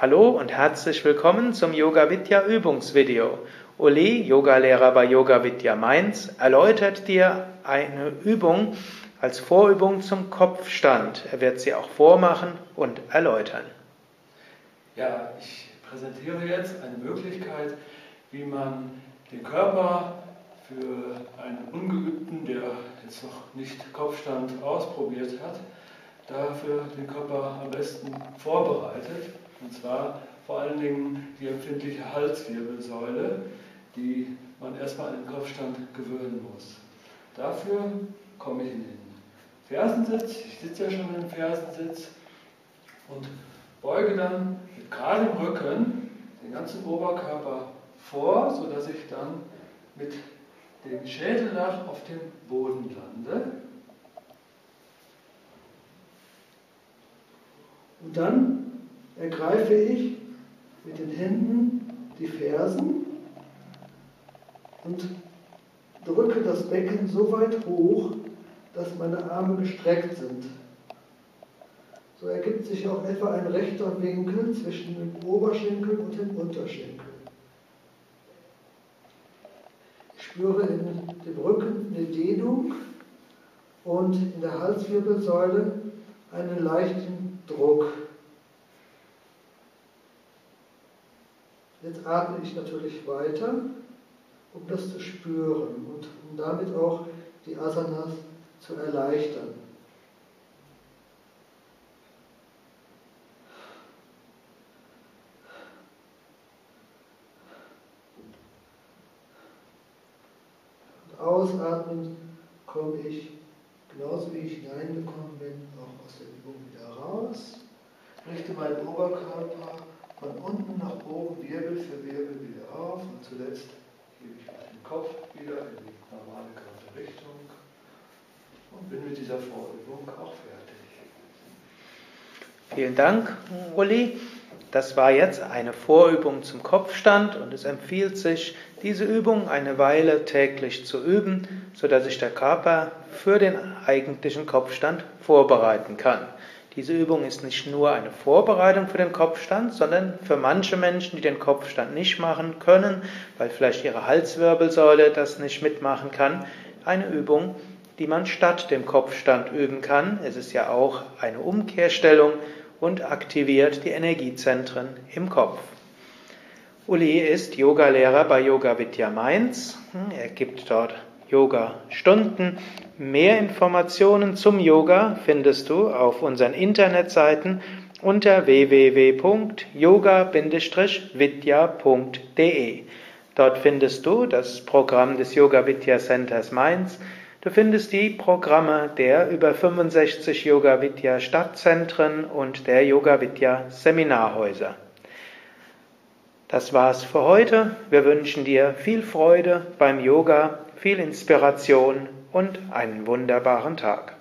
Hallo und herzlich willkommen zum Yoga Vidya Übungsvideo. Uli, Yogalehrer bei Yoga Vidya Mainz, erläutert dir eine Übung als Vorübung zum Kopfstand. Er wird sie auch vormachen und erläutern. Ja, ich präsentiere jetzt eine Möglichkeit, wie man den Körper für einen Ungeübten, der jetzt noch nicht Kopfstand ausprobiert hat, dafür den Körper am besten vorbereitet. Und zwar vor allen Dingen die empfindliche Halswirbelsäule, die man erstmal an den Kopfstand gewöhnen muss. Dafür komme ich in den Fersensitz, ich sitze ja schon im Fersensitz und beuge dann mit geradem Rücken den ganzen Oberkörper vor, sodass ich dann mit dem Schädeldach auf dem Boden lande. Und dann ergreife ich mit den Händen die Fersen und drücke das Becken so weit hoch, dass meine Arme gestreckt sind. So ergibt sich auch etwa ein rechter Winkel zwischen dem Oberschenkel und dem Unterschenkel. Ich spüre in dem Rücken eine Dehnung und in der Halswirbelsäule einen leichten Druck. Jetzt atme ich natürlich weiter, um das zu spüren und um damit auch die Asanas zu erleichtern. Und ausatmen komme ich, genauso wie ich hineingekommen bin, auch aus der Übung wieder raus. Richte meinen Oberkörper von unten nach oben, Wirbel für Wirbel wieder auf und zuletzt gebe ich den Kopf wieder in die normale gerade Richtung und bin mit dieser Vorübung auch fertig. Vielen Dank, Uli. Das war jetzt eine Vorübung zum Kopfstand und es empfiehlt sich, diese Übung eine Weile täglich zu üben, sodass sich der Körper für den eigentlichen Kopfstand vorbereiten kann. Diese Übung ist nicht nur eine Vorbereitung für den Kopfstand, sondern für manche Menschen, die den Kopfstand nicht machen können, weil vielleicht ihre Halswirbelsäule das nicht mitmachen kann, eine Übung, die man statt dem Kopfstand üben kann. Es ist ja auch eine Umkehrstellung und aktiviert die Energiezentren im Kopf. Uli ist Yogalehrer bei Yoga Vidya Mainz. Er gibt dort Yoga-Stunden. Mehr Informationen zum Yoga findest du auf unseren Internetseiten unter www.yoga-vidya.de. Dort findest du das Programm des Yoga Vidya Centers Mainz. Du findest die Programme der über 65 Yoga Vidya Stadtzentren und der Yoga Vidya Seminarhäuser. Das war's für heute. Wir wünschen dir viel Freude beim Yoga viel Inspiration und einen wunderbaren Tag.